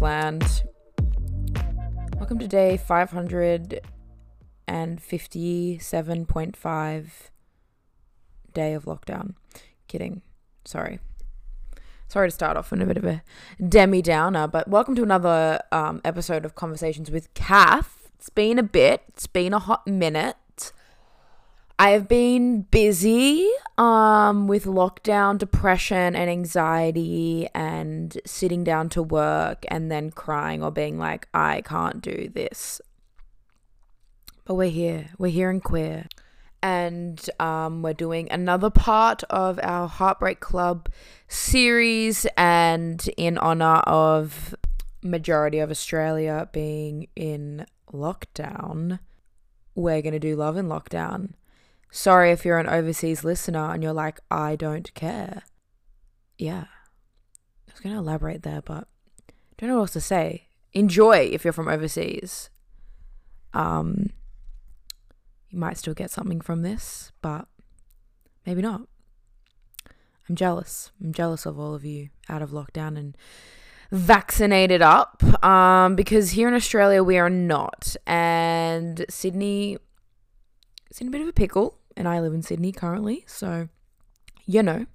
land. Welcome to day 557.5 day of lockdown. Kidding. Sorry. Sorry to start off on a bit of a demi downer, but welcome to another um, episode of Conversations with Kath. It's been a bit, it's been a hot minute. I have been busy um, with lockdown depression and anxiety and sitting down to work and then crying or being like, I can't do this. But we're here. We're here and queer. And um, we're doing another part of our Heartbreak Club series. And in honor of majority of Australia being in lockdown, we're going to do Love in Lockdown. Sorry if you're an overseas listener and you're like, I don't care. Yeah. I was going to elaborate there, but I don't know what else to say. Enjoy if you're from overseas. Um, you might still get something from this, but maybe not. I'm jealous. I'm jealous of all of you out of lockdown and vaccinated up um, because here in Australia we are not. And Sydney is in a bit of a pickle and I live in Sydney currently, so you know.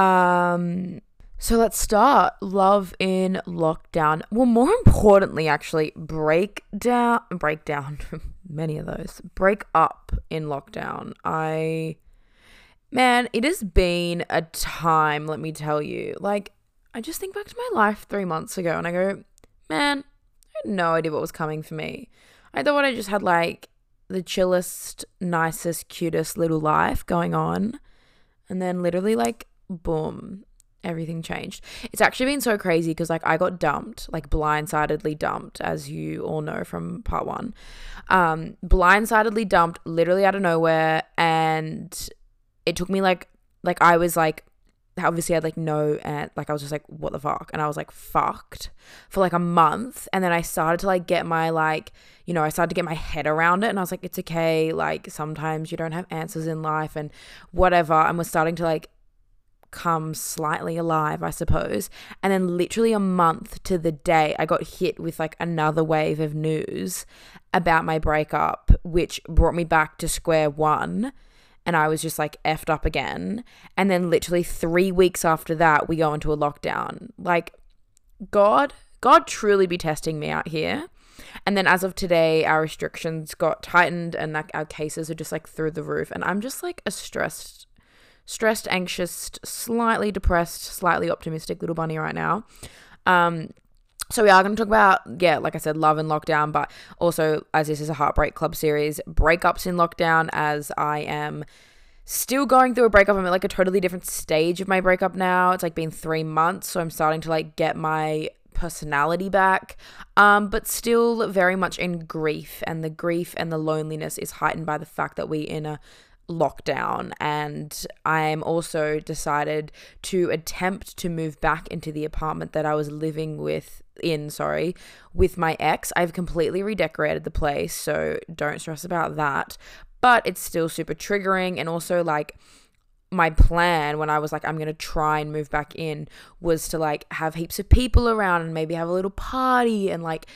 Um so let's start love in lockdown. Well, more importantly actually, break down, breakdown breakdown many of those. Break up in lockdown. I man, it has been a time, let me tell you. Like I just think back to my life 3 months ago and I go, man, I had no idea what was coming for me. I thought I just had like the chillest, nicest, cutest little life going on. And then literally, like, boom, everything changed. It's actually been so crazy because, like, I got dumped, like, blindsidedly dumped, as you all know from part one. Um, blindsidedly dumped literally out of nowhere. And it took me, like, like, I was like, obviously I had like no and like I was just like what the fuck? And I was like fucked for like a month. And then I started to like get my like you know I started to get my head around it. And I was like it's okay. Like sometimes you don't have answers in life and whatever. And was starting to like come slightly alive I suppose. And then literally a month to the day I got hit with like another wave of news about my breakup which brought me back to square one and I was just like effed up again. And then literally three weeks after that, we go into a lockdown. Like, God, God truly be testing me out here. And then as of today, our restrictions got tightened and like our cases are just like through the roof. And I'm just like a stressed, stressed, anxious, slightly depressed, slightly optimistic little bunny right now. Um, so we are going to talk about yeah like i said love in lockdown but also as this is a heartbreak club series breakups in lockdown as i am still going through a breakup. I'm at like a totally different stage of my breakup now. It's like been three months so i'm starting to like get my personality back. Um but still very much in grief and the grief and the loneliness is heightened by the fact that we're in a lockdown. And I'm also decided to attempt to move back into the apartment that I was living with in sorry with my ex I've completely redecorated the place so don't stress about that but it's still super triggering and also like my plan when I was like I'm to try and move back in was to like have heaps of people around and maybe have a little party and like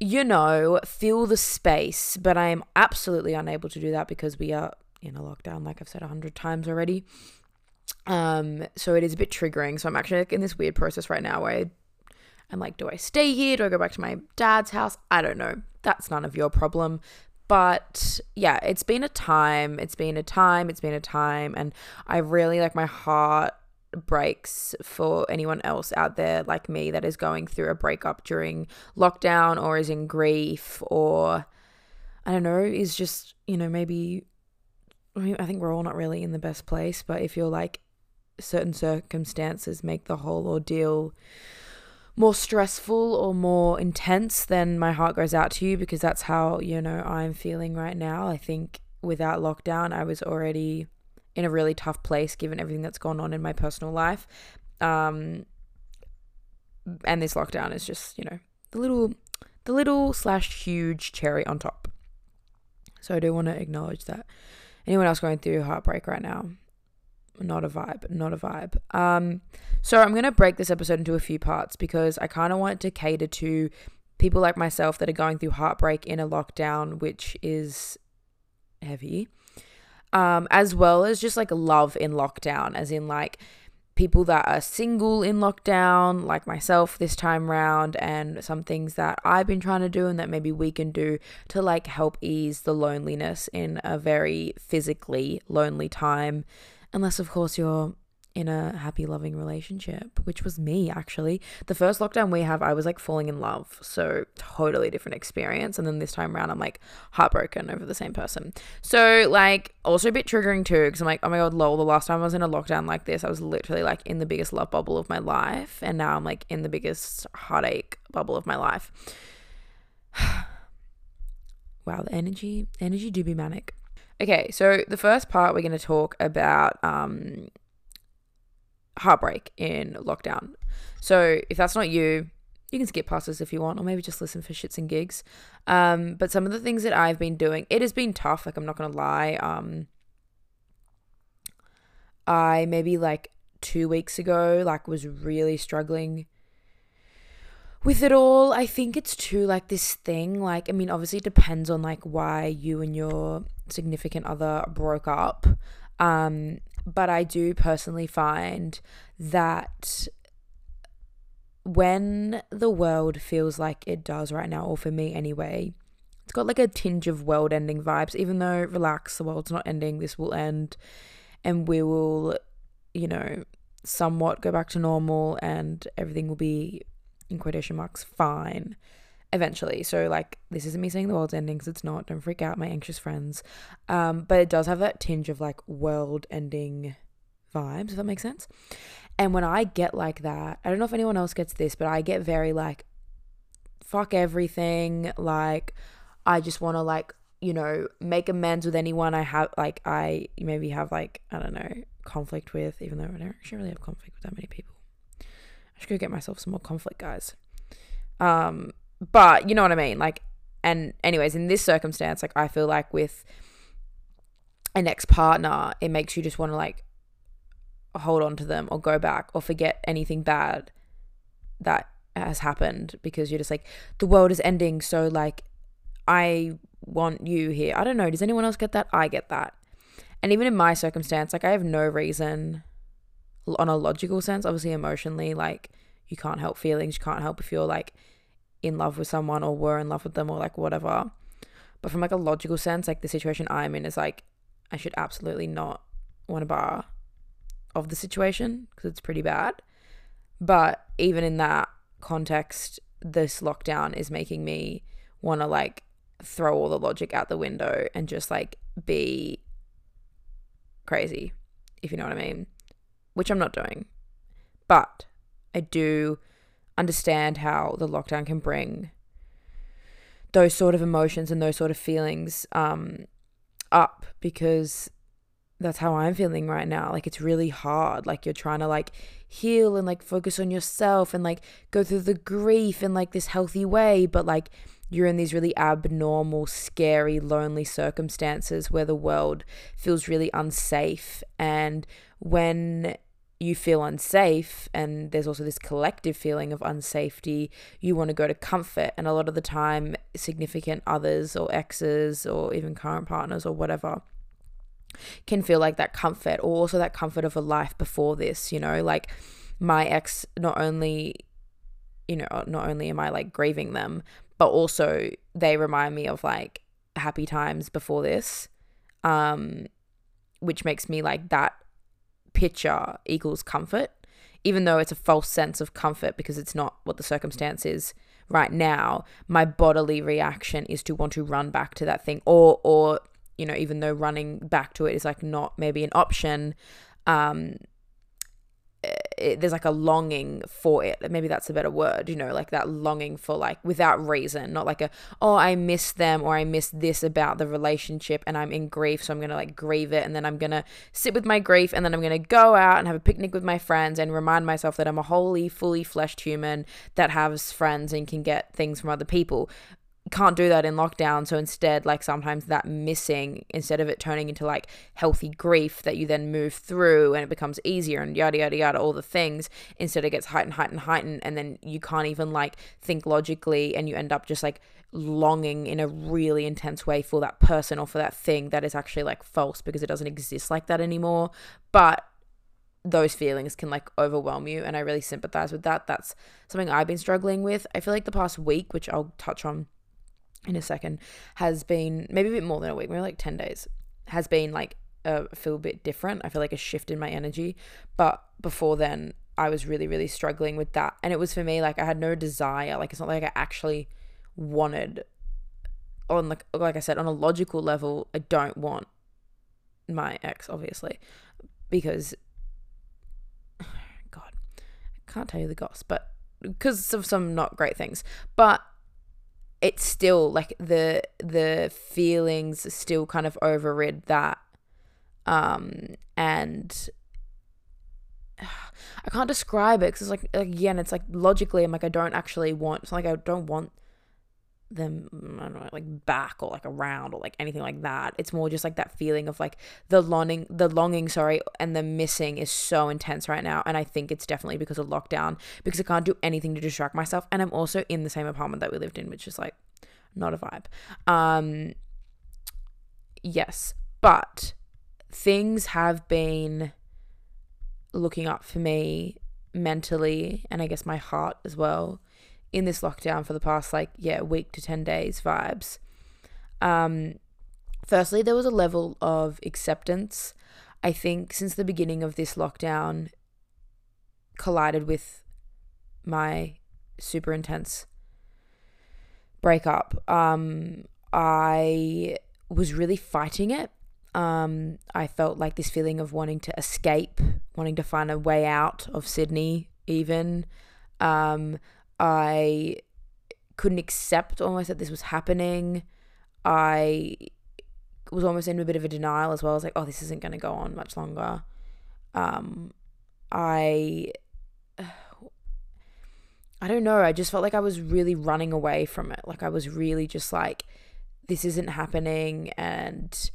you know fill the space but I am absolutely unable to do that because we are in a lockdown, like I've said a hundred times already. Um, so it is a bit triggering. So I'm actually like in this weird process right now where I, I'm like, do I stay here? Do I go back to my dad's house? I don't know. That's none of your problem. But yeah, it's been a time. It's been a time. It's been a time. And I really like my heart breaks for anyone else out there like me that is going through a breakup during lockdown or is in grief or I don't know, is just, you know, maybe I, mean, I think we're all not really in the best place, but if you're like certain circumstances make the whole ordeal more stressful or more intense, then my heart goes out to you because that's how, you know, I'm feeling right now. I think without lockdown, I was already in a really tough place given everything that's gone on in my personal life. Um, and this lockdown is just, you know, the little, the little slash huge cherry on top. So I do want to acknowledge that anyone else going through heartbreak right now, not a vibe, not a vibe. Um, so I'm gonna break this episode into a few parts because I kind of want to cater to people like myself that are going through heartbreak in a lockdown, which is heavy, um, as well as just like love in lockdown, as in like people that are single in lockdown, like myself this time round, and some things that I've been trying to do and that maybe we can do to like help ease the loneliness in a very physically lonely time. Unless, of course, you're in a happy, loving relationship, which was me actually. The first lockdown we have, I was like falling in love. So, totally different experience. And then this time around, I'm like heartbroken over the same person. So, like, also a bit triggering too, because I'm like, oh my God, lol, the last time I was in a lockdown like this, I was literally like in the biggest love bubble of my life. And now I'm like in the biggest heartache bubble of my life. wow, the energy, energy do be manic. Okay, so the first part we're going to talk about um heartbreak in lockdown. So if that's not you, you can skip past this if you want, or maybe just listen for shits and gigs. Um, but some of the things that I've been doing, it has been tough. Like I'm not gonna lie. Um, I maybe like two weeks ago, like was really struggling with it all. I think it's too like this thing. Like I mean, obviously it depends on like why you and your significant other broke up. Um, but I do personally find that when the world feels like it does right now, or for me anyway, it's got like a tinge of world ending vibes, even though, relax, the world's not ending, this will end, and we will, you know, somewhat go back to normal and everything will be, in quotation marks, fine eventually. So like this isn't me saying the world's ending because it's not. Don't freak out, my anxious friends. Um, but it does have that tinge of like world ending vibes, if that makes sense. And when I get like that, I don't know if anyone else gets this, but I get very like fuck everything. Like I just want to like you know make amends with anyone I have like I maybe have like I don't know conflict with, even though I don't actually really have conflict with that many people. I should go get myself some more conflict, guys. Um, but you know what I mean? Like, and anyways, in this circumstance, like I feel like with an ex partner, it makes you just want to like hold on to them or go back or forget anything bad that has happened because you're just like the world is ending so like I want you here. I don't know, does anyone else get that? I get that. And even in my circumstance, like I have no reason on a logical sense, obviously emotionally, like you can't help feelings, you can't help if you're like in love with someone or were in love with them or like whatever. But from like a logical sense, like the situation I'm in is like I should absolutely not want a bar of the situation because it's pretty bad. But even in that context, this lockdown is making me want to like throw all the logic out the window and just like be crazy, if you know what I mean, which I'm not doing. But I do understand how the lockdown can bring those sort of emotions and those sort of feelings um, up because that's how I'm feeling right now. Like it's really hard. Like you're trying to like heal and like focus on yourself and like go through the grief in like this healthy way, but like you're in these really abnormal, scary, lonely circumstances where the world feels really unsafe and when you feel unsafe and there's also this collective feeling of unsafety you want to go to comfort. And a lot of the time significant others or exes or even current partners or whatever can feel like that comfort or also that comfort of a life before this you know? Like my ex not only you know not only am i like grieving them but also they remind me of like happy times before this um which makes me like that picture equals comfort, even though it's a false sense of comfort because it's not what the circumstance is right now. My bodily reaction is to want to run back to that thing, or or you know, even though running back to it is like not maybe an option, um, it, there's like a longing for it. Maybe that's a better word, you know, like that longing for like without reason, not like a, oh, I miss them or I miss this about the relationship and I'm in grief. So I'm to like grieve it. And then I'm to sit with my grief and then I'm to go out and have a picnic with my friends and remind myself that I'm a wholly, fully fleshed human that has friends and can get things from other people can't do that in lockdown. So instead, like sometimes that missing, instead of it turning into like healthy grief that you then move through and it becomes easier and yada, yada, yada, all the things, instead it gets heightened, heightened, heightened. And then you can't even like think logically and you end up just like longing in a really intense way for that person or for that thing that is actually like false because it doesn't exist like that anymore. But those feelings can like overwhelm you and I really sympathize with that. That's something I've been struggling with. I feel like the past week, which I'll touch on in a second, has been maybe a bit more than a week, maybe like 10 days, has been like a feel bit different. I feel like a shift in my energy. But before then, I was really, really struggling with that. And it was for me like I had no desire. Like it's not like I actually wanted on like like I said, on a logical level, I don't want my ex, obviously. Because God, I can't tell you the goss, but because of some not great things. But it's still like the the feelings still kind of overrid that um and I can't describe it because it's like again it's like logically I'm like I don't actually want it's like I don't want them I don't know like back or like around or like anything like that. It's more just like that feeling of like the longing the longing sorry and the missing is so intense right now. And I think it's definitely because of lockdown because I can't do anything to distract myself. And I'm also in the same apartment that we lived in which is like not a vibe. Um yes but things have been looking up for me mentally and I guess my heart as well in this lockdown for the past like yeah week to 10 days vibes. Um firstly there was a level of acceptance. I think since the beginning of this lockdown collided with my super intense breakup um i was really fighting it. Um i felt like this feeling of wanting to escape wanting to find a way out of sydney even. Um I couldn't accept almost that this was happening. I was almost in a bit of a denial as well. I was like, oh, this isn't going to go on much longer. Um, I, I don't know. I just felt like I was really running away from it. Like I was really just like, this isn't happening, and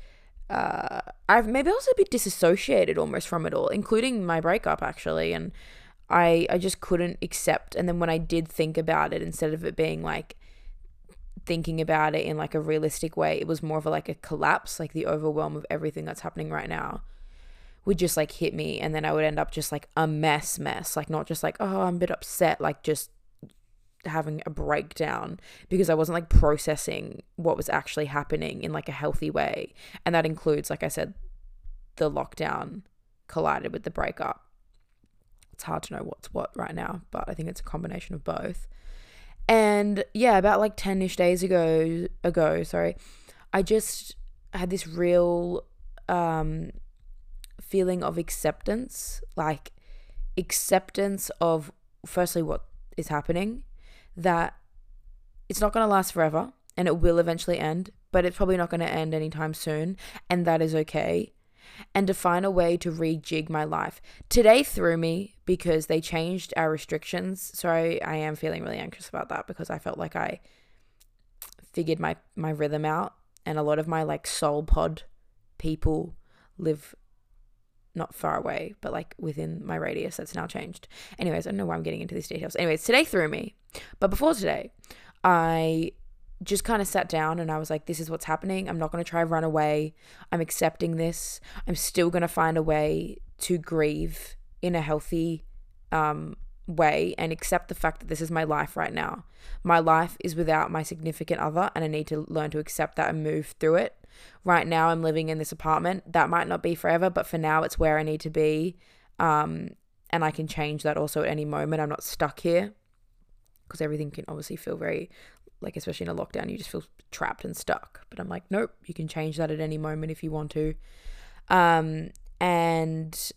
uh, I've maybe also a bit disassociated almost from it all, including my breakup actually, and I I just couldn't accept and then when I did think about it instead of it being like thinking about it in like a realistic way it was more of a, like a collapse like the overwhelm of everything that's happening right now would just like hit me and then I would end up just like a mess mess like not just like oh I'm a bit upset like just having a breakdown because I wasn't like processing what was actually happening in like a healthy way and that includes like I said the lockdown collided with the breakup it's hard to know what's what right now, but I think it's a combination of both. And yeah, about like 10ish days ago ago, sorry, I just had this real um feeling of acceptance, like acceptance of firstly what is happening, that it's not going to last forever and it will eventually end, but it's probably not going to end anytime soon, and that is okay and to find a way to rejig my life. Today threw me because they changed our restrictions. So I, I am feeling really anxious about that because I felt like I figured my, my rhythm out. And a lot of my like soul pod people live not far away, but like within my radius. That's now changed. Anyways, I don't know why I'm getting into these details. Anyways, today threw me. But before today, I just kind of sat down and I was like, this is what's happening. I'm not going to try run away. I'm accepting this. I'm still going to find a way to grieve in a healthy um, way and accept the fact that this is my life right now. My life is without my significant other, and I need to learn to accept that and move through it. Right now, I'm living in this apartment. That might not be forever, but for now, it's where I need to be. Um, and I can change that also at any moment. I'm not stuck here because everything can obviously feel very like especially in a lockdown you just feel trapped and stuck. But i'm like nope you can change that at any moment if you want to. Um and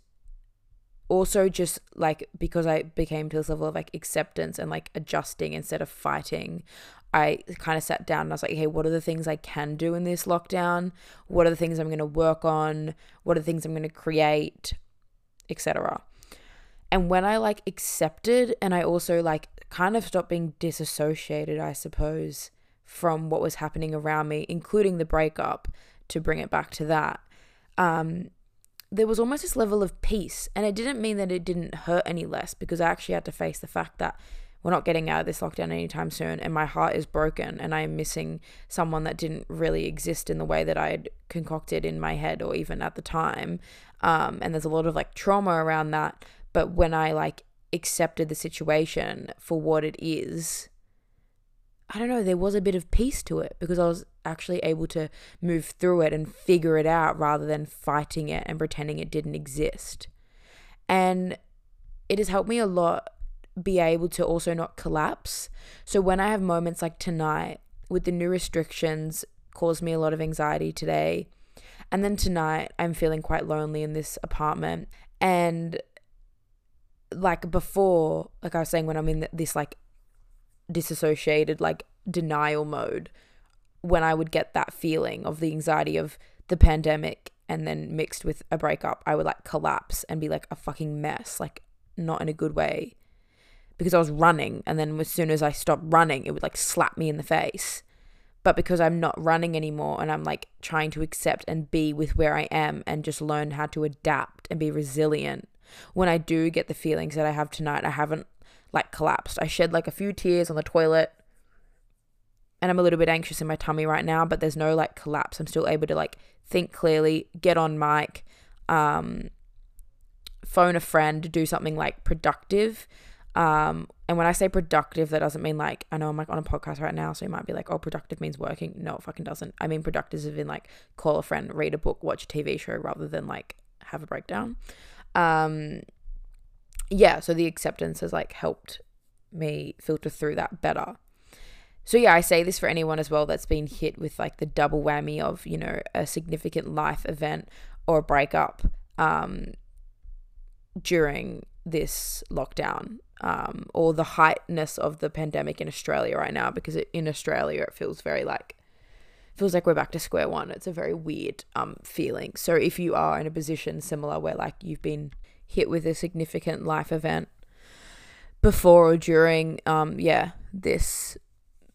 also just like because i became to this level of like acceptance and like adjusting instead of fighting i kind of sat down and i was like hey what are the things i can do in this lockdown? What are the things i'm going to work on? What are the things i'm going to create etc and when i like accepted and i also like kind of stopped being disassociated, I suppose, from what was happening around me, including the breakup, to bring it back to that, um, there was almost this level of peace. And it didn't mean that it didn't hurt any less because I actually had to face the fact that we're not getting out of this lockdown anytime soon and my heart is broken and I am missing someone that didn't really exist in the way that I had concocted in my head or even at the time. Um, and there's a lot of like trauma around that. But when I like accepted the situation for what it is, I don't know, there was a bit of peace to it because I was actually able to move through it and figure it out rather than fighting it and pretending it didn't exist. And it has helped me a lot be able to also not collapse. So when I have moments like tonight with the new restrictions caused me a lot of anxiety today. And then tonight I'm feeling quite lonely in this apartment and like before like I was saying when I'm in this like disassociated like denial mode when I would get that feeling of the anxiety of the pandemic and then mixed with a breakup, I would like collapse and be like a fucking mess, like not in a good way. Because I was running and then as soon as I stopped running, it would like slap me in the face. But because I'm not running anymore and I'm like trying to accept and be with where I am and just learn how to adapt and be resilient, when I do get the feelings that I have tonight, I haven't like collapsed. I shed like a few tears on the toilet and I'm a little bit anxious in my tummy right now, but there's no like collapse. I'm still able to like think clearly, get on mic, um, phone a friend, do something like productive. Um, and when I say productive, that doesn't mean like I know I'm like on a podcast right now, so you might be like, oh, productive means working. No, it fucking doesn't. I mean productive is in like call a friend, read a book, watch a TV show, rather than like have a breakdown. Um, yeah, so the acceptance has like helped me filter through that better. So yeah, I say this for anyone as well that's been hit with like the double whammy of, you know, a significant life event or a breakup um, during this lockdown um, or the heightness of the pandemic in Australia right now because it, in Australia it feels very like feels like we're back to square one. It's a very weird um feeling. So if you are in a position similar where like you've been hit with a significant life event before or during um yeah, this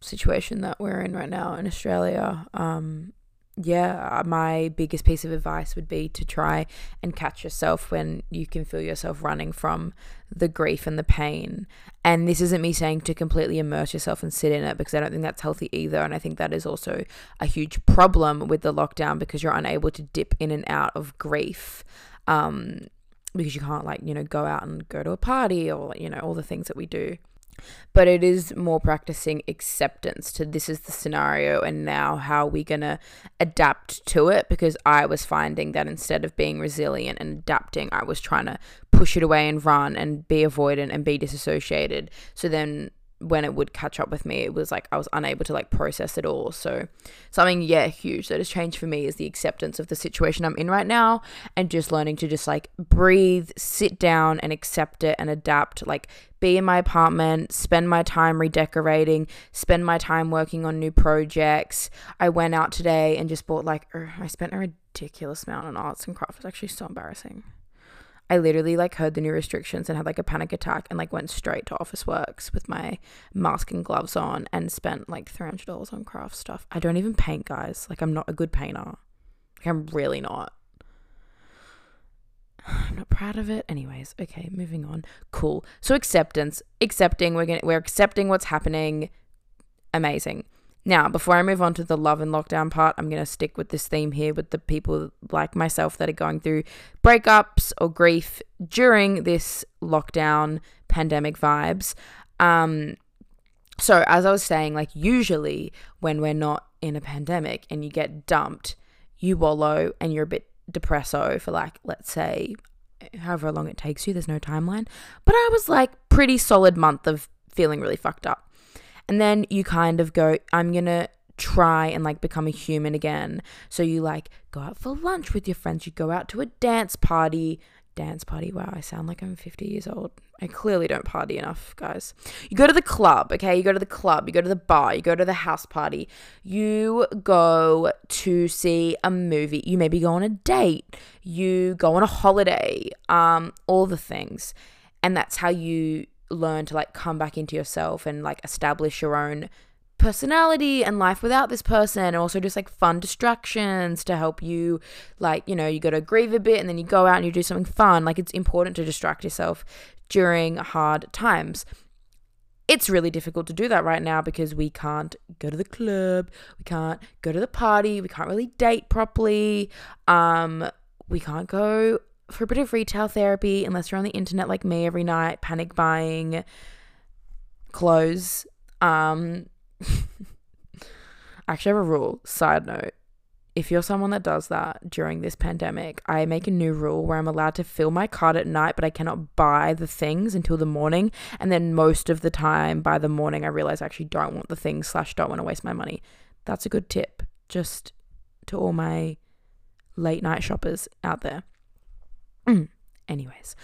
situation that we're in right now in Australia, um, yeah, my biggest piece of advice would be to try and catch yourself when you can feel yourself running from the grief and the pain. And this isn't me saying to completely immerse yourself and sit in it because I don't think that's healthy either. And I think that is also a huge problem with the lockdown because you're unable to dip in and out of grief. Um, because you can't, like, you know, go out and go to a party or, you know, all the things that we do but it is more practicing acceptance to this is the scenario and now how are we going to adapt to it because i was finding that instead of being resilient and adapting i was trying to push it away and run and be avoidant and be disassociated. So then when it would catch up with me, it was like I was unable to like process it all. So something, yeah, huge that has changed for me is the acceptance of the situation I'm in right now and just learning to just like breathe, sit down and accept it and adapt. Like be in my apartment, spend my time redecorating, spend my time working on new projects. I went out today and just bought like I spent a ridiculous amount on arts and crafts. It's actually so embarrassing. I literally like heard the new restrictions and had like a panic attack and like went straight to Officeworks with my mask and gloves on and spent like $300 on craft stuff. I don't even paint, guys. Like I'm not a good painter. Like I'm really not. I'm not proud of it. Anyways, okay, moving on. Cool. So acceptance, accepting, we're to we're accepting what's happening. Amazing. Now, before I move on to the love and lockdown part, I'm going to stick with this theme here with the people like myself that are going through breakups or grief during this lockdown pandemic vibes. Um, so, as I was saying, like, usually when we're not in a pandemic and you get dumped, you wallow and you're a bit depresso for, like, let's say, however long it takes you. There's no timeline. But I was like, pretty solid month of feeling really fucked up. And then you kind of go, I'm going to try and like become a human again. So you like go out for lunch with your friends, you go out to a dance party. Dance party. Wow, I sound like I'm 50 years old. I clearly don't party enough, guys. You go to the club, okay? You go to the club, you go to the bar, you go to the house party, you go to see a movie, you maybe go on a date, you go on a holiday, um, all the things. And that's how you learn to like come back into yourself and like establish your own personality and life without this person and also just like fun distractions to help you like you know you got to grieve a bit and then you go out and you do something fun like it's important to distract yourself during hard times it's really difficult to do that right now because we can't go to the club, we can't go to the party, we can't really date properly. Um, we can't go for a bit of retail therapy unless you're on the internet like me every night, panic buying clothes. Um, I actually have a rule. Side note: if you're someone that does that during this pandemic, I make a new rule where I'm allowed to fill my cart at night, but I cannot buy the things until the morning. And then most of the time by the morning, I realize I actually don't want the things slash don't want to waste my money. That's a good tip, just to all my late night shoppers out there. Anyways,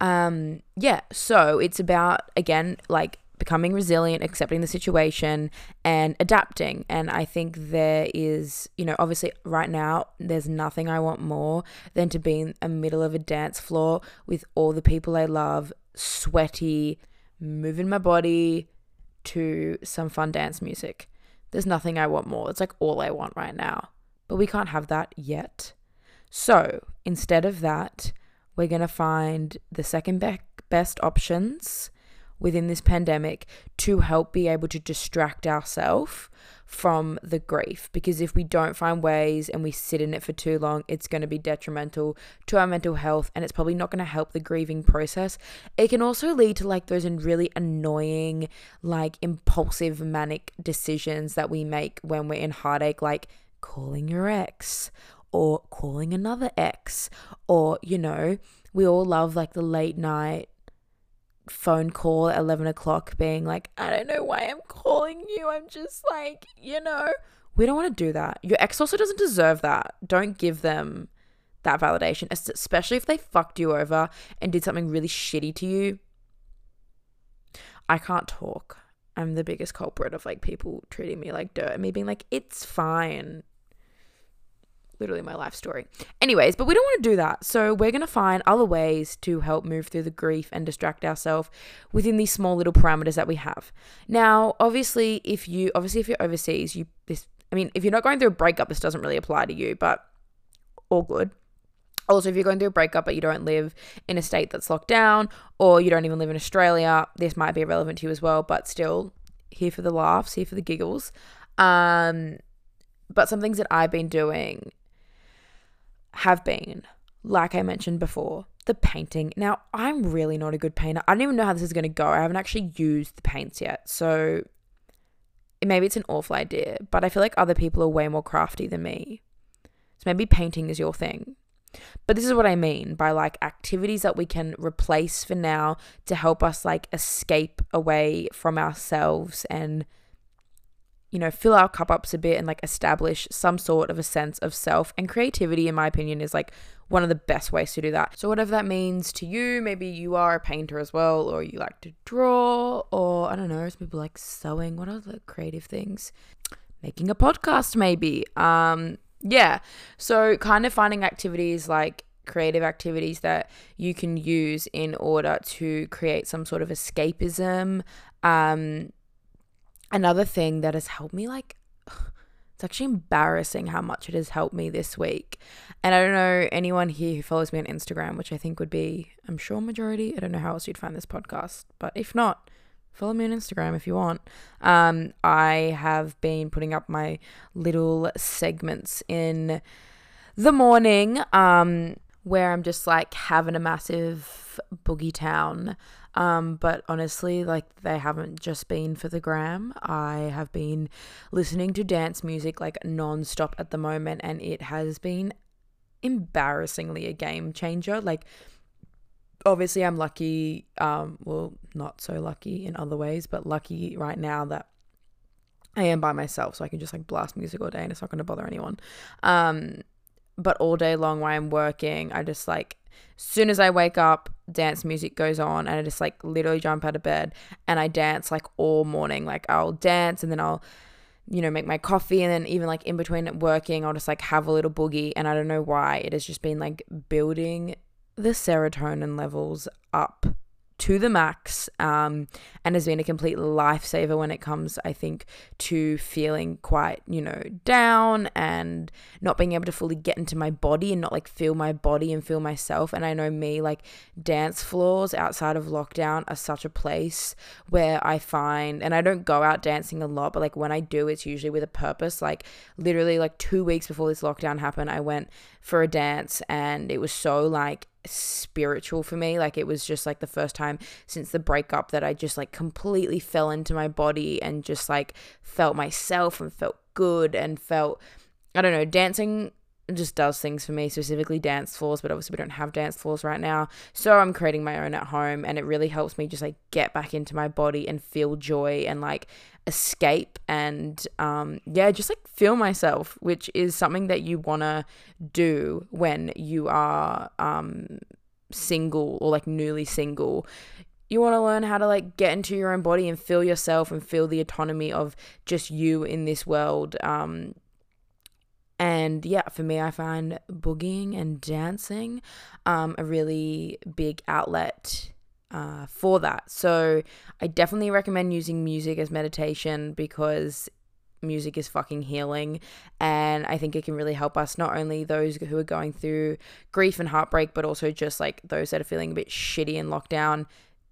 um, yeah. So it's about again like becoming resilient, accepting the situation, and adapting. And I think there is, you know, obviously right now, there's nothing I want more than to be in the middle of a dance floor with all the people I love, sweaty, moving my body to some fun dance music. There's nothing I want more. It's like all I want right now. But we can't have that yet. So instead of that, we're going to find the second be- best options within this pandemic to help be able to distract ourselves from the grief. Because if we don't find ways and we sit in it for too long it's going to be detrimental to our mental health and it's probably not going to help the grieving process. It can also lead to like those really annoying like impulsive manic decisions that we make when we're in heartache like calling your ex or calling another ex or you know we all love like the late night phone call at 11 o'clock being like, I don't know why I'm calling you. I'm just like, you know, we don't want to do that. Your ex also doesn't deserve that. Don't give them that validation, especially if they fucked you over and did something really shitty to you. I can't talk. I'm the biggest culprit of like people treating me like dirt and me being like, it's fine literally my life story. Anyways, but we don't want to do that. So we're going to find other ways to help move through the grief and distract ourselves within these small little parameters that we have. Now, obviously, if you obviously if you're overseas, you this I mean, if you're not going through a breakup, this doesn't really apply to you, but all good. Also, if you're going through a breakup but you don't live in a state that's locked down or you don't even live in Australia, this might be relevant to you as well, but still here for the laughs, here for the giggles. Um, but some things that I've been doing have been, like I mentioned before, the painting. Now, I'm really not a good painter. I don't even know how this is going to go. I haven't actually used the paints yet. So maybe it's an awful idea, but I feel like other people are way more crafty than me. So maybe painting is your thing. But this is what I mean by like activities that we can replace for now to help us like escape away from ourselves and you know, fill our cup ups a bit and like establish some sort of a sense of self. And creativity, in my opinion, is like one of the best ways to do that. So, whatever that means to you, maybe you are a painter as well, or you like to draw, or I don't know, some people like sewing. What other creative things? Making a podcast, maybe. Um, yeah. So, kind of finding activities like creative activities that you can use in order to create some sort of escapism. Um, another thing that has helped me like it's actually embarrassing how much it has helped me this week. And I don't know anyone here who follows me on Instagram, which I think would be, I'm sure, majority. I don't know how else you'd find this podcast, but if not, follow me on Instagram if you want. Um, I have been putting up my little segments in the morning um, where I'm just like having a massive boogie town um, but honestly, like they haven't just been for the gram. I have been listening to dance music like non-stop at the moment, and it has been embarrassingly a game changer. Like obviously I'm lucky, um, well, not so lucky in other ways, but lucky right now that I am by myself, so I can just like blast music all day and it's not gonna bother anyone. Um, but all day long while I'm working, I just like as soon as I wake up, dance music goes on and I just like literally jump out of bed and I dance like all morning. Like I'll dance and then I'll you know, make my coffee and then even like in between working, I'll just like have a little boogie and I don't know why. It has just been like building the serotonin levels up to the max um, and has been a complete lifesaver when it comes, I think, to feeling quite, you know, down and not being able to fully get into my body and not like feel my body and feel myself. And I know me, like dance floors outside of lockdown are such a place where I find, and I don't go out dancing a lot, but like when I do, it's usually with a purpose. Like literally, like two weeks before this lockdown happened, I went for a dance and it was so like spiritual for me. Like it was just like the first time since the breakup that I just like completely fell into my body and just like felt myself and felt good and felt I don't know, dancing just does things for me, specifically dance floors, but obviously we don't have dance floors right now. So I'm creating my own at home and it really helps me just like get back into my body and feel joy and like escape and um yeah, just like feel myself, which is something that you want to do when you are um single or like newly single you want to learn how to like get into your own body and feel yourself and feel the autonomy of just you in this world um and yeah, for me, I find boogieing and dancing um, a really big outlet uh, for that. So I definitely recommend using music as meditation because music is fucking healing and i think it can really help us not only those who are going through grief and heartbreak but also just like those that are feeling a bit shitty in lockdown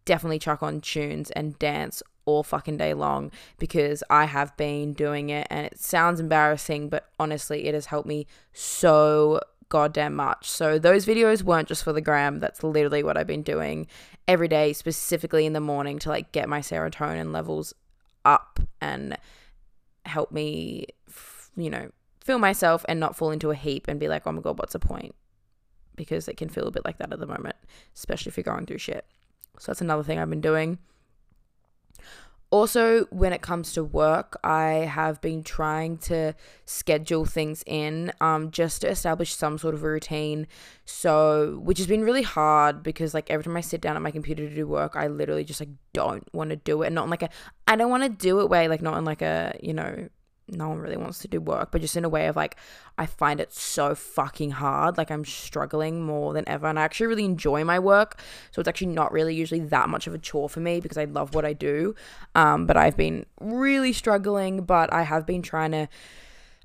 definitely chuck on tunes and dance all fucking day long because I have been doing it and it sounds embarrassing, but honestly, it has helped me so goddamn much. So those videos weren't just for the gram. That's literally what I've been doing every day, specifically in the morning to like get my serotonin levels up and help me, you know, feel myself and not fall into a heap and be like, oh my God, what's the point? Because it can feel a bit like that at the moment, especially if you're going through shit. So that's another thing I've been doing. Also, when it comes to work, I have been trying to schedule things in um, just to establish some sort of routine. So, which has been really hard because, like, every time I sit down at my computer to do work, I literally just like don't want to do it. And not in like a, I don't want to do it way, like, not in like a, you know, no one really wants to do work, but just in a way of like, I find it so fucking hard. Like, I'm struggling more than ever. And I actually really enjoy my work. So it's actually not really usually that much of a chore for me because I love what I do. Um, but I've been really struggling, but I have been trying to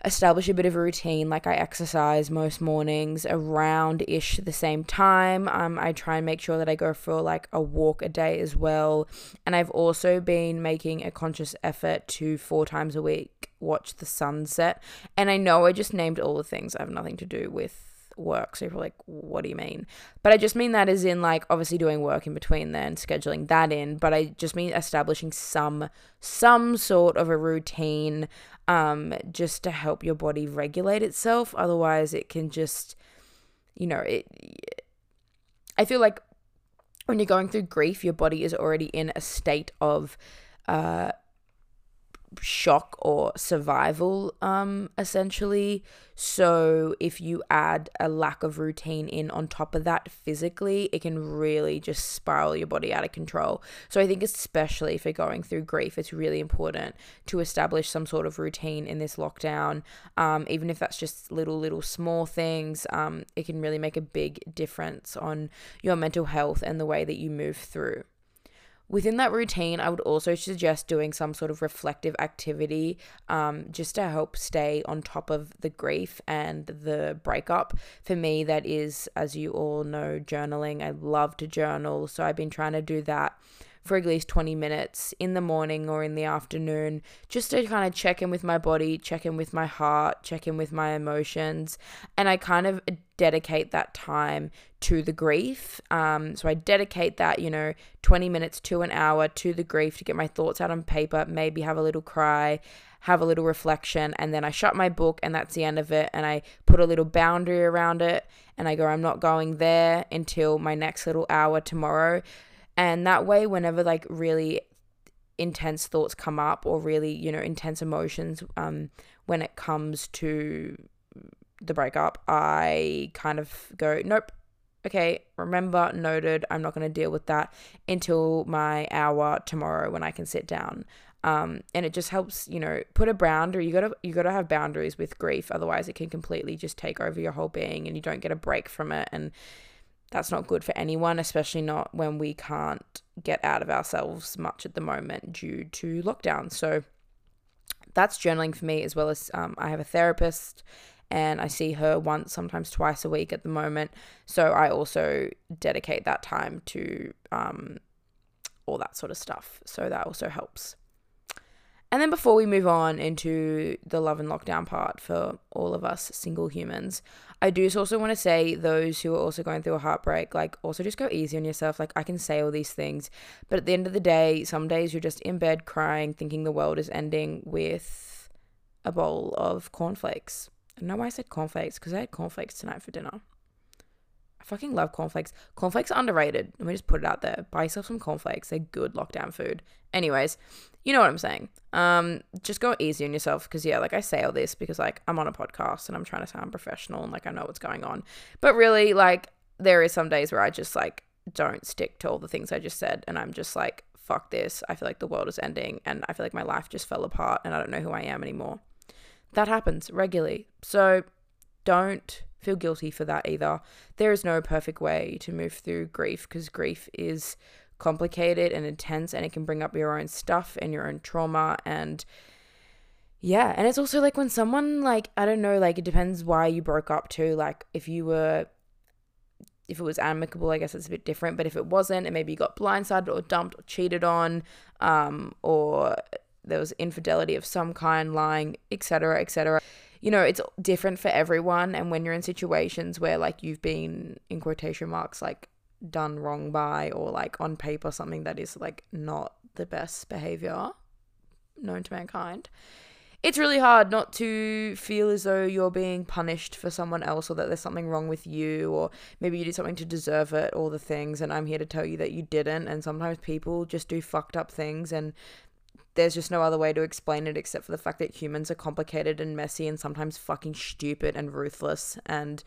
establish a bit of a routine. Like I exercise most mornings around ish the same time. Um, I try and make sure that I go for like a walk a day as well. And I've also been making a conscious effort to four times a week watch the sunset. And I know I just named all the things I have nothing to do with work. So you're like, what do you mean? But I just mean that as in like obviously doing work in between then, scheduling that in. But I just mean establishing some some sort of a routine um just to help your body regulate itself. Otherwise it can just you know, it I feel like when you're going through grief, your body is already in a state of uh shock or survival um essentially. So if you add a lack of routine in on top of that physically it can really just spiral your body out of control. So i think especially if you're going through grief it's really important to establish some sort of routine in this lockdown. Um even if that's just little little small things um it can really make a big difference on your mental health and the way that you move through Within that routine, I would also suggest doing some sort of reflective activity um, just to help stay on top of the grief and the breakup. For me, that is, as you all know, journaling. I love to journal, so I've been trying to do that for at least 20 minutes in the morning or in the afternoon just to kind of check in with my body, check in with my heart, check in with my emotions. And I kind of dedicate that time to the grief. Um, so I dedicate that, you know, 20 minutes to an hour to the grief to get my thoughts out on paper, maybe have a little cry, have a little reflection, and then I shut my book and that's the end of it. And I put a little boundary around it and I go, I'm not going there until my next little hour tomorrow. And that way, whenever like really intense thoughts come up or really, you know, intense emotions, um, when it comes to the breakup, I kind of go, nope, okay, remember, noted, I'm not going to deal with that until my hour tomorrow when I can sit down. Um, and it just helps, you know, put a boundary. You gotta, you gotta have boundaries with grief. Otherwise, it can completely just take over your whole being, and you don't get a break from it. And that's not good for anyone, especially not when we can't get out of ourselves much at the moment due to lockdown. So that's journaling for me, as well as um, I have a therapist and I see her once, sometimes twice a week at the moment. So I also dedicate that time to um, all that sort of stuff. So that also helps. And then before we move on into the love and lockdown part for all of us single humans, I do also want to say those who are also going through a heartbreak, like also just go easy on yourself. Like I can say all these things, but at the end of the day, some days you're just in bed crying, thinking the world is ending with a bowl of cornflakes. I know why I said cornflakes because I had cornflakes tonight for dinner. I fucking love cornflakes. Cornflakes are underrated. Let me just put it out there. Buy yourself some cornflakes. They're good lockdown food. Anyways, you know what I'm saying. Um, just go easy on yourself because yeah, like I say all this because like I'm on a podcast and I'm trying to sound professional and like I know what's going on. But really, like there is some days where I just like don't stick to all the things I just said and I'm just like, fuck this. I feel like the world is ending and I feel like my life just fell apart and I don't know who I am anymore. That happens regularly. So don't feel guilty for that either. There is no perfect way to move through grief because grief is complicated and intense and it can bring up your own stuff and your own trauma and yeah, and it's also like when someone like I don't know, like it depends why you broke up too. Like if you were if it was amicable, I guess it's a bit different. But if it wasn't, and maybe you got blindsided or dumped or cheated on, um, or there was infidelity of some kind, lying, etc., etc you know, it's different for everyone. And when you're in situations where like you've been in quotation marks like done wrong by or like on paper something that is like not the best behavior known to mankind, it's really hard not to feel as though you're being punished for someone else or that there's something wrong with you or maybe you did something to deserve it, all the things. And I'm here to tell you that you didn't. And sometimes people just do fucked up things and there's just no other way to explain it except for the fact that humans are complicated and messy and sometimes fucking stupid and ruthless. And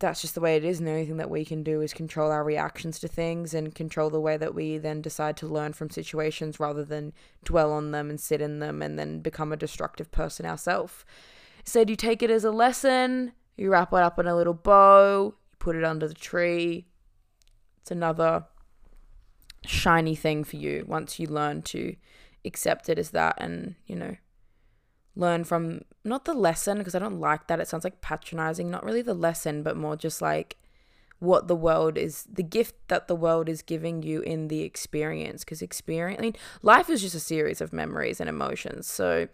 that's just the way it is. And the only thing that we can do is control our reactions to things and control the way that we then decide to learn from situations rather than dwell on them and sit in them and then become a destructive person ourselves so do you take it as a lesson? You wrap it up in a little bow you put it under the tree. It's another shiny thing for you once you learn to accept it as that and, you know, learn from not the lesson because I don't like that. It sounds like patronizing, not really the lesson, but more just like what the world is the gift that the world is giving you in the experience. Because experience I mean life is just a series of memories and emotions. So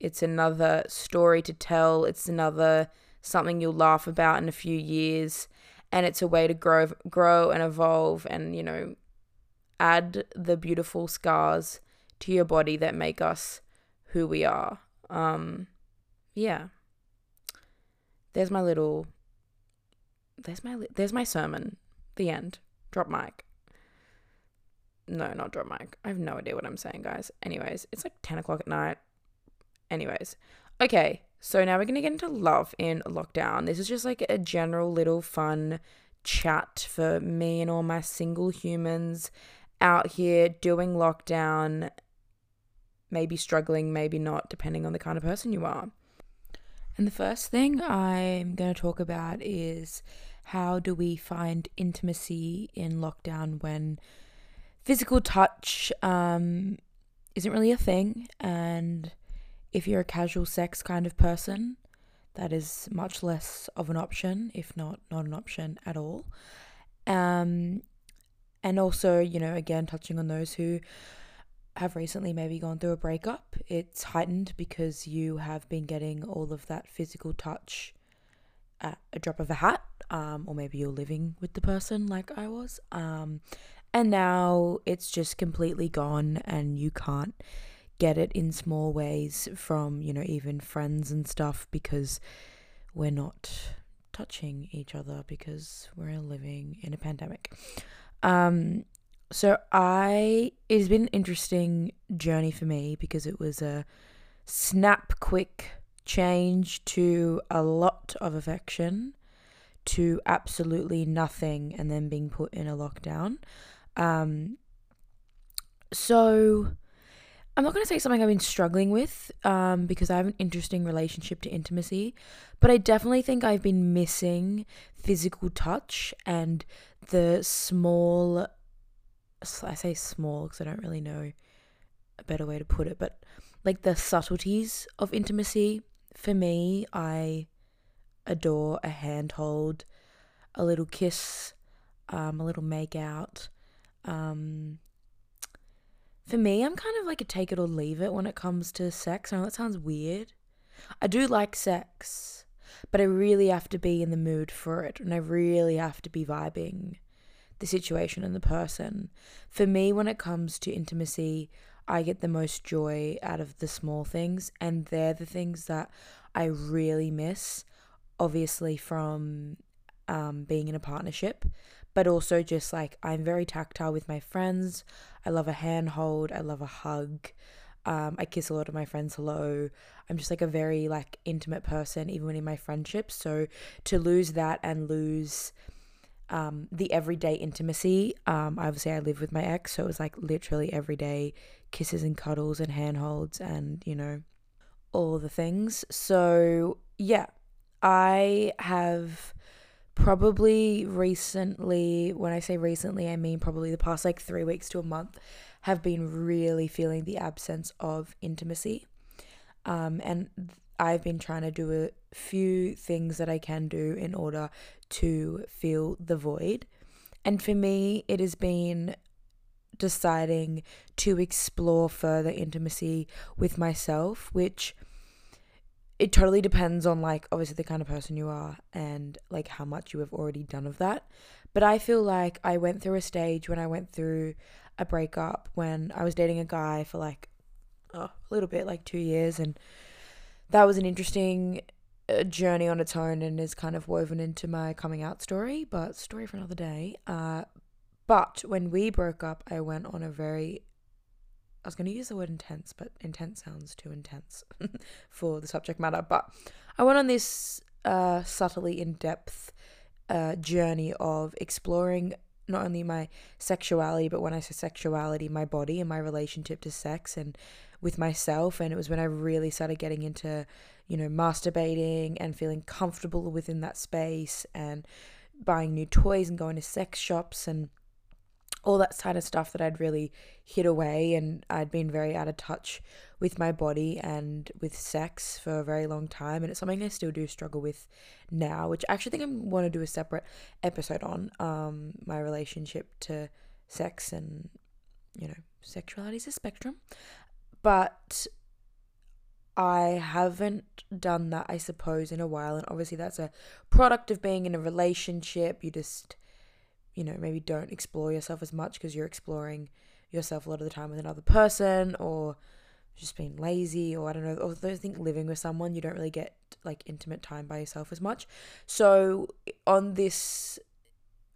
it's another story to tell. It's another something you'll laugh about in a few years. And it's a way to grow grow and evolve and you know add the beautiful scars to your body that make us who we are. Um, yeah. There's my little. There's my there's my sermon. The end. Drop mic. No, not drop mic. I have no idea what I'm saying, guys. Anyways, it's like ten o'clock at night. Anyways, okay. So now we're gonna get into love in lockdown. This is just like a general little fun chat for me and all my single humans out here doing lockdown, maybe struggling, maybe not, depending on the kind of person you are. And the first thing I'm going to talk about is how do we find intimacy in lockdown when physical touch um, isn't really a thing. And if you're a casual sex kind of person, that is much less of an option, if not not an option at all. Um, and also, you know, again, touching on those who have recently maybe gone through a breakup, it's heightened because you have been getting all of that physical touch at a drop of a hat, um, or maybe you're living with the person like I was. Um, and now it's just completely gone, and you can't get it in small ways from, you know, even friends and stuff because we're not touching each other because we're living in a pandemic. Um, so I it's been an interesting journey for me because it was a snap quick change to a lot of affection to absolutely nothing and then being put in a lockdown. Um, so I'm not going to say something I've been struggling with um, because I have an interesting relationship to intimacy, but I definitely think I've been missing physical touch and the small, I say small because I don't really know a better way to put it, but like the subtleties of intimacy. For me, I adore a handhold, a little kiss, um, a little make out. Um, for me, I'm kind of like a take it or leave it when it comes to sex. I know that sounds weird. I do like sex, but I really have to be in the mood for it and I really have to be vibing the situation and the person. For me, when it comes to intimacy, I get the most joy out of the small things, and they're the things that I really miss, obviously, from um, being in a partnership, but also just like I'm very tactile with my friends. I love a handhold, I love a hug. Um, I kiss a lot of my friends hello. I'm just like a very like intimate person, even in my friendships. So to lose that and lose um, the everyday intimacy, um, obviously I live with my ex, so it was like literally every day kisses and cuddles and handholds and you know all the things. So yeah, I have probably recently, when I say recently, I mean probably the past like three weeks to a month, have been really feeling the absence of intimacy. Um, and I've been trying to do a few things that I can do in order to fill the void. And for me, it has been deciding to explore further intimacy with myself, which it totally depends on like obviously the kind of person you are and like how much you have already done of that. But I feel like I went through a stage when I went through a breakup when I was dating a guy for like oh, a little bit, like two years, and that was an interesting uh, journey on its own and is kind of woven into my coming out story, but story for another day. Uh, but when we broke up, I went on a very I was going to use the word intense, but intense sounds too intense for the subject matter. But I went on this uh, subtly in depth uh, journey of exploring not only my sexuality, but when I say sexuality, my body and my relationship to sex and with myself. And it was when I really started getting into, you know, masturbating and feeling comfortable within that space and buying new toys and going to sex shops and all that kind of stuff that I'd really hid away and I'd been very out of touch with my body and with sex for a very long time and it's something I still do struggle with now which I actually think I want to do a separate episode on um my relationship to sex and you know sexuality is a spectrum. But I haven't done that I suppose in a while and obviously that's a product of being in a relationship you just you know, maybe don't explore yourself as much because you're exploring yourself a lot of the time with another person or just being lazy or I don't know. Although I think living with someone, you don't really get like intimate time by yourself as much. So on this,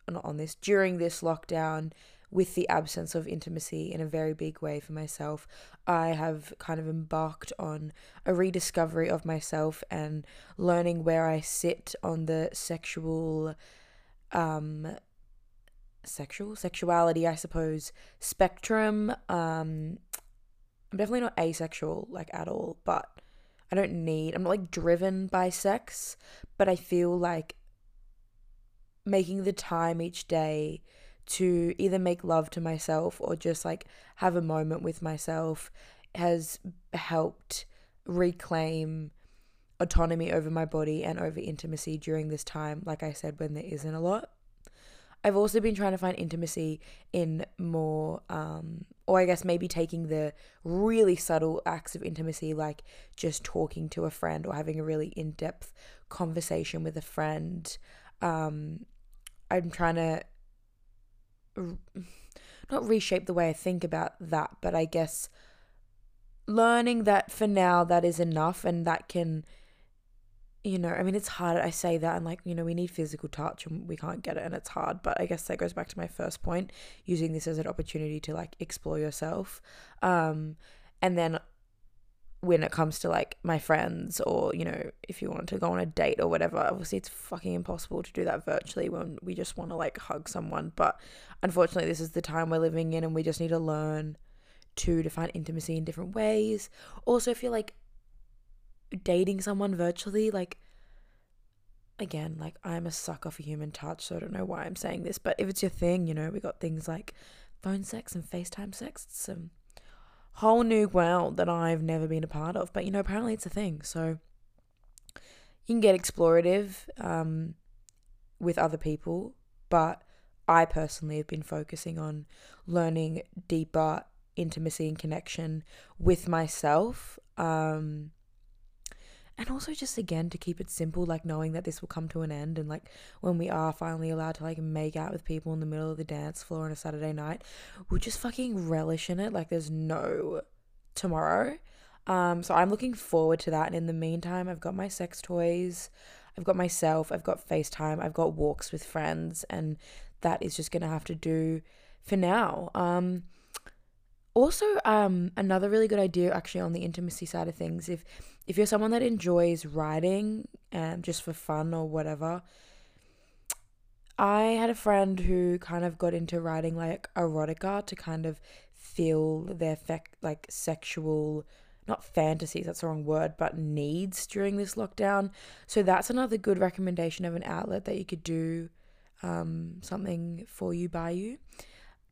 not on this, during this lockdown, with the absence of intimacy in a very big way for myself, I have kind of embarked on a rediscovery of myself and learning where I sit on the sexual um sexual sexuality, I suppose, spectrum. Um, I'm definitely not asexual like at all, but I don't need. I'm not like driven by sex, but I feel like making the time each day to either make love to myself or just like have a moment with myself has helped reclaim autonomy over my body and over intimacy during this time like i said when there isn't a lot I've also been trying to find intimacy in more, um, or I guess maybe taking the really subtle acts of intimacy, like just talking to a friend or having a really in depth conversation with a friend. Um, I'm trying to not reshape the way I think about that, but I guess learning that for now that is enough and that can you know, I mean, it's hard. I say that, and like, you know, we need physical touch and we can't get it, and it's hard. But I guess that goes back to my first point using this as an opportunity to like explore yourself. Um, and then when it comes to like my friends, or you know, if you want to go on a date or whatever, obviously it's fucking impossible to do that virtually when we just want to like hug someone. But unfortunately, this is the time we're living in, and we just need to learn to define intimacy in different ways. Also, if you're like dating someone virtually, like again, like I'm a sucker for human touch, so I don't know why I'm saying this, but if it's your thing, you know, we got things like phone sex and FaceTime sex. A whole new world that I've never been a part of, but you know, apparently it's a thing. So you can get explorative um, with other people, but I personally have been focusing on learning deeper intimacy and connection with myself. Um, and also just again to keep it simple like knowing that this will come to an end and like when we are finally allowed to like make out with people in the middle of the dance floor on a saturday night we'll just fucking relish in it like there's no tomorrow. Um so i'm looking forward to that. And in the meantime i've got my sex toys i've got myself i've got facetime i've got walks with friends and that is just gonna have to do for now. Um also um another really good idea actually on the intimacy side of things if if you're someone that enjoys writing um just for fun or whatever i had a friend who kind of got into writing like erotica to kind of feel their fec- like sexual not fantasies that's the wrong word but needs during this lockdown. So that's another good recommendation of an outlet that you could do um, something for you by you.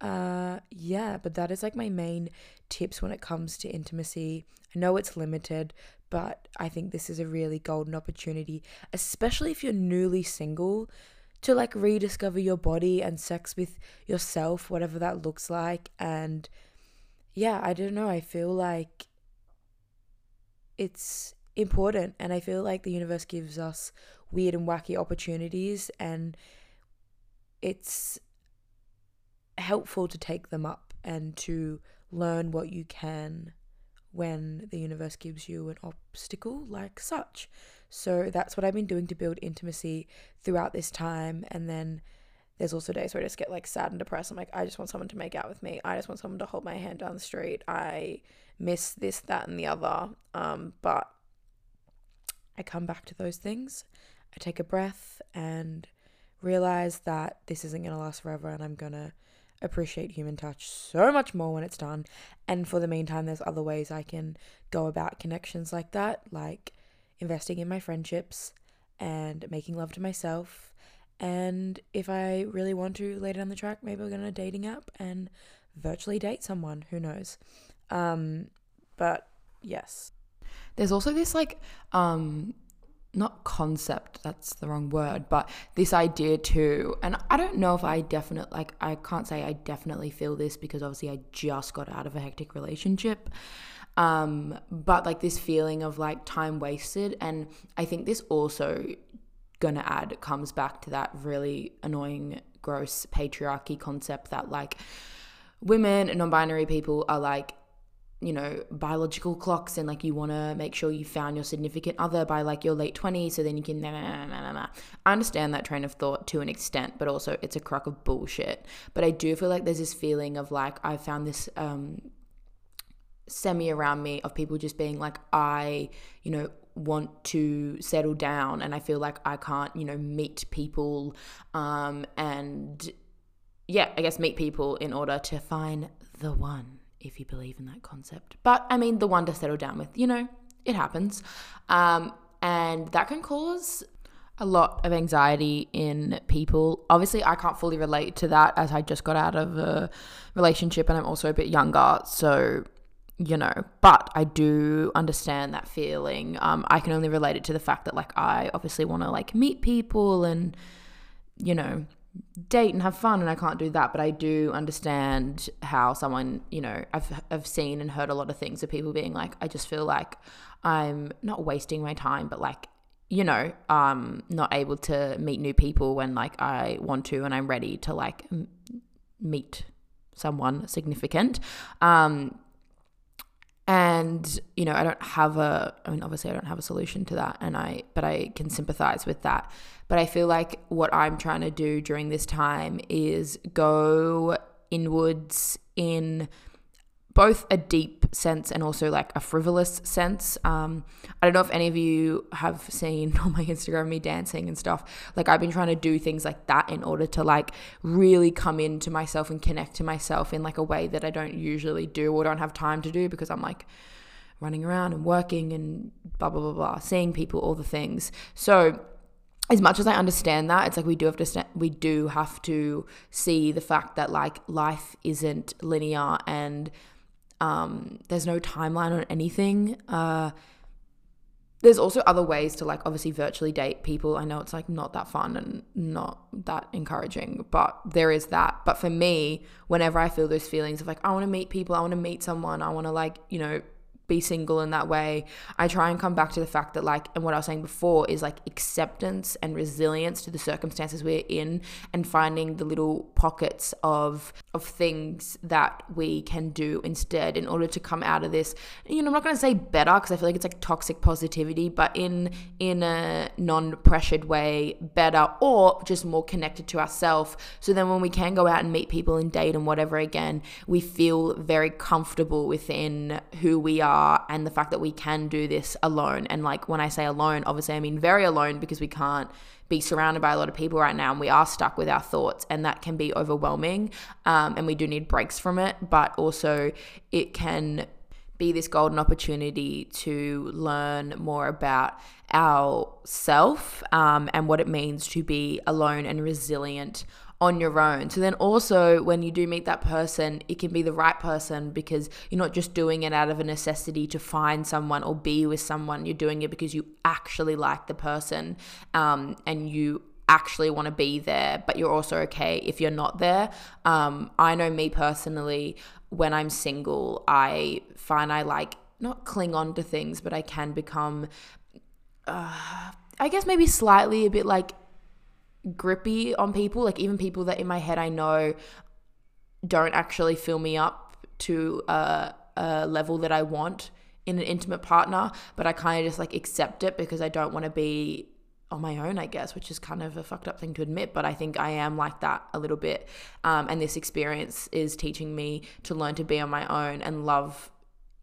Uh yeah but that is like my main tips when it comes to intimacy. I know it's limited but i think this is a really golden opportunity especially if you're newly single to like rediscover your body and sex with yourself whatever that looks like. And yeah i don't know i feel like it's important and i feel like the universe gives us weird and wacky opportunities and it's helpful to take them up and to learn what you can when the universe gives you an obstacle like such. So that's what I've been doing to build intimacy throughout this time. And then there's also days where I just get like sad and depressed. I'm like, I just want someone to make out with me. I just want someone to hold my hand down the street. I miss this, that, and the other. Um, but I come back to those things. I take a breath and realize that this isn't going to last forever and I'm going to appreciate human touch so much more when it's done. And for the meantime, there's other ways I can go about connections like that, like investing in my friendships and making love to myself. And if I really want to later down the track, maybe I'll get on a dating app and virtually date someone. Who knows? Um, but yes. There's also this like um not concept that's the wrong word but this idea too and i don't know if i definitely like i can't say i definitely feel this because obviously i just got out of a hectic relationship um but like this feeling of like time wasted and i think this also gonna add comes back to that really annoying gross patriarchy concept that like women and non-binary people are like you know, biological clocks and like you want to make sure you found your significant other by like your late 20s so then you can. Nah, nah, nah, nah, I understand that train of thought to an extent, but also it's a crock of bullshit. But I do feel like there's this feeling of like I found this um, semi around me of people just being like, I, you know, want to settle down and I feel like I can't, you know, meet people um, and yeah, I guess meet people in order to find the one if you believe in that concept. But I mean, the one to settle down with, you know, it happens. Um, and that can cause a lot of anxiety in people. Obviously, I can't fully relate to that as I just got out of a relationship and I'm also a bit younger. So, you know, but I do understand that feeling. Um, I can only relate it to the fact that, like, I obviously want to, like, meet people and, you know, date and have fun and I can't do that but I do understand how someone you know I've I've seen and heard a lot of things of people being like I just feel like I'm not wasting my time but like you know um not able to meet new people when like I want to and I'm ready to like m- meet someone significant. Um and you know I don't have a I mean obviously I don't have a solution to that and I but I can sympathize with that. But I feel like what I'm trying to do during this time is go inwards in both a deep sense and also like a frivolous sense. Um, I don't know if any of you have seen on my Instagram me dancing and stuff. Like I've been trying to do things like that in order to like really come into myself and connect to myself in like a way that I don't usually do or don't have time to do because I'm like running around and working and blah blah blah blah, seeing people, all the things. So as much as I understand that, it's like we do have to we do have to see the fact that like life isn't linear and um, there's no timeline on anything. Uh, there's also other ways to like obviously virtually date people. I know it's like not that fun and not that encouraging, but there is that. But for me, whenever I feel those feelings of like I want to meet people, I want to meet someone, I want to like you know be single in that way. I try and come back to the fact that, like, and what I was saying before is like acceptance and resilience to the circumstances we're in and finding the little pockets of of things that we can do instead in order to come out of this. You know, I'm not going to say better because I feel like it's like toxic positivity, but in in a non-pressured way, better or just more connected to ourselves. So then when we can go out and meet people and date and whatever again, we feel very comfortable within who we are are and the fact that we can do this alone. And like when I say alone, obviously I mean very alone because we can't be surrounded by a lot of people right now and we are stuck with our thoughts and that can be overwhelming. Um, and we do need breaks from it, but also it can be this golden opportunity to learn more about ourself um, and what it means to be alone and resilient on your own. So then also when you do meet that person, it can be the right person because you're not just doing it out of a necessity to find someone or be with someone. You're doing it because you actually like the person um, and you actually want to be there, but you're also okay if you're not there. Um, I know me personally, when I'm single, I find I like not cling on to things, but I can become, uh, I guess maybe slightly a bit like grippy on people, like even people that in my head I know don't actually fill me up to a, a level that I want in an intimate partner, but I kind of just like accept it because I don't want to be on my own, I guess, which is kind of a fucked up thing to admit, but I think I am like that a little bit. Um, and this experience is teaching me to learn to be on my own and love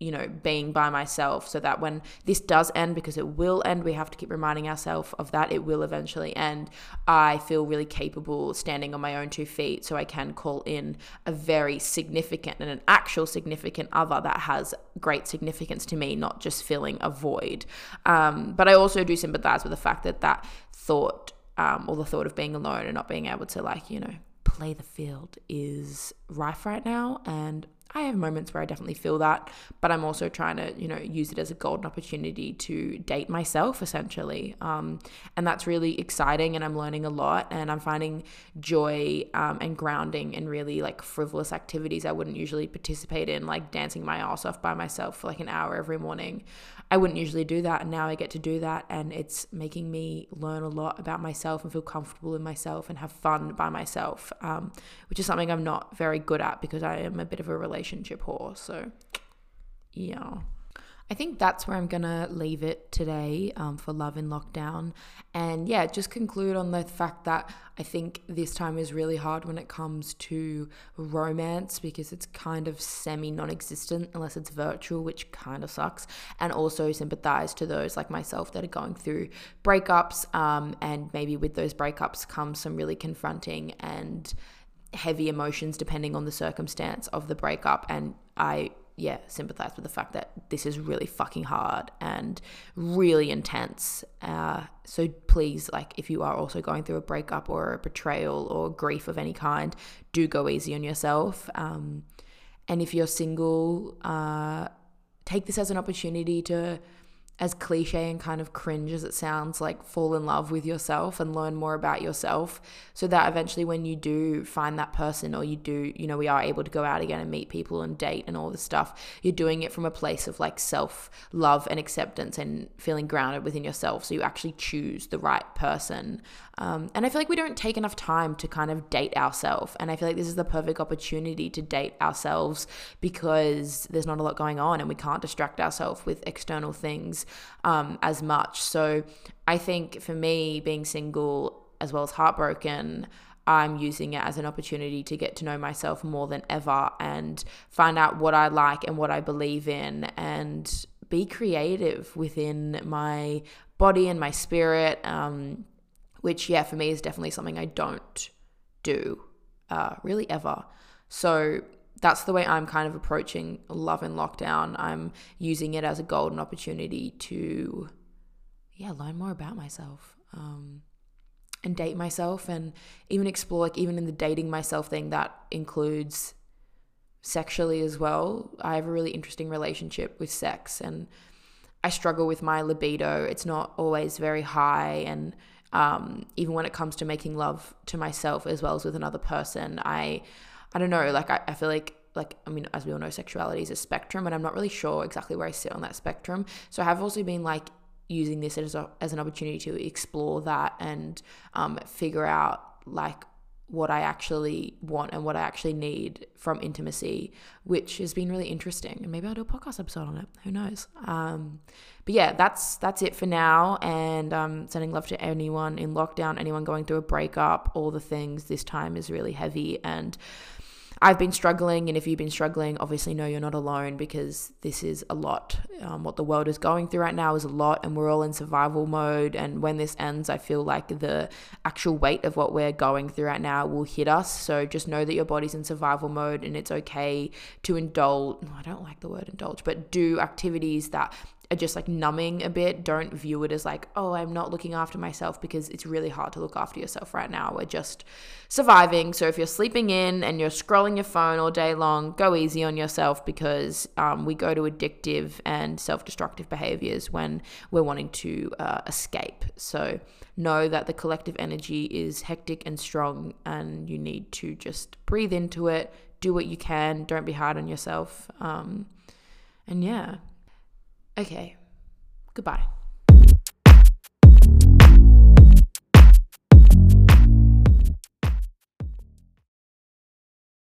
you know, being by myself so that when this does end, because it will end, we have to keep reminding ourselves of that. It will eventually end. I feel really capable standing on my own two feet so I can call in a very significant and an actual significant other that has great significance to me, not just filling a void. Um, but I also do sympathize with the fact that that thought um, or the thought of being alone and not being able to, like, you know, play the field is rife right now. And I have moments where I definitely feel that, but I'm also trying to, you know, use it as a golden opportunity to date myself essentially. Um, and that's really exciting and I'm learning a lot and I'm finding joy um, and grounding in really like frivolous activities I wouldn't usually participate in, like dancing my ass off by myself for like an hour every morning. I wouldn't usually do that. And now I get to do that. And it's making me learn a lot about myself and feel comfortable in myself and have fun by myself, um, which is something I'm not very good at because I am a bit of a relationship whore. So, yeah. I think that's where I'm gonna leave it today um, for Love in Lockdown. And yeah, just conclude on the fact that I think this time is really hard when it comes to romance because it's kind of semi non existent unless it's virtual, which kind of sucks. And also sympathize to those like myself that are going through breakups. Um, and maybe with those breakups comes some really confronting and heavy emotions depending on the circumstance of the breakup. And I yeah, sympathize with the fact that this is really fucking hard and really intense. Uh, so please, like, if you are also going through a breakup or a betrayal or grief of any kind, do go easy on yourself. Um, and if you're single, uh, take this as an opportunity to as cliche and kind of cringe as it sounds, like fall in love with yourself and learn more about yourself so that eventually when you do find that person or you do, you know, we are able to go out again and meet people and date and all this stuff, you're doing it from a place of like self love and acceptance and feeling grounded within yourself. So you actually choose the right person. Um, and I feel like we don't take enough time to kind of date ourselves. And I feel like this is the perfect opportunity to date ourselves because there's not a lot going on and we can't distract ourselves with external things um, as much. So I think for me, being single as well as heartbroken, I'm using it as an opportunity to get to know myself more than ever and find out what I like and what I believe in and be creative within my body and my spirit. Um, which, yeah, for me is definitely something I don't do uh, really ever. So that's the way I'm kind of approaching love in lockdown. I'm using it as a golden opportunity to, yeah, learn more about myself. Um, and date myself and even explore like even in the dating myself thing that includes sexually as well i have a really interesting relationship with sex and i struggle with my libido it's not always very high and um, even when it comes to making love to myself as well as with another person i i don't know like i, I feel like like i mean as we all know sexuality is a spectrum and i'm not really sure exactly where i sit on that spectrum. So i have also been like using this as, a, as an opportunity to explore that and um, figure out like what I actually want and what I actually need from intimacy, which has been really interesting. And maybe I'll do a podcast episode on it. Who knows? Um, but yeah, that's that's it for now. And um, sending love to anyone in lockdown, anyone going through a breakup, all the things. This time is really heavy and I've been struggling, and if you've been struggling, obviously know you're not alone because this is a lot. Um, what the world is going through right now is a lot, and we're all in survival mode. And when this ends, I feel like the actual weight of what we're going through right now will hit us. So just know that your body's in survival mode, and it's okay to indulge. I don't like the word indulge, but do activities that are just like numbing a bit. Don't view it as like, oh, I'm not looking after myself because it's really hard to look after yourself right now. We're just surviving. So if you're sleeping in and you're scrolling your phone all day long, go easy on yourself because um, we go to addictive and self destructive behaviors when we're wanting to uh, escape. So know that the collective energy is hectic and strong, and you need to just breathe into it, do what you can, don't be hard on yourself. Um, and yeah, Okay. Goodbye.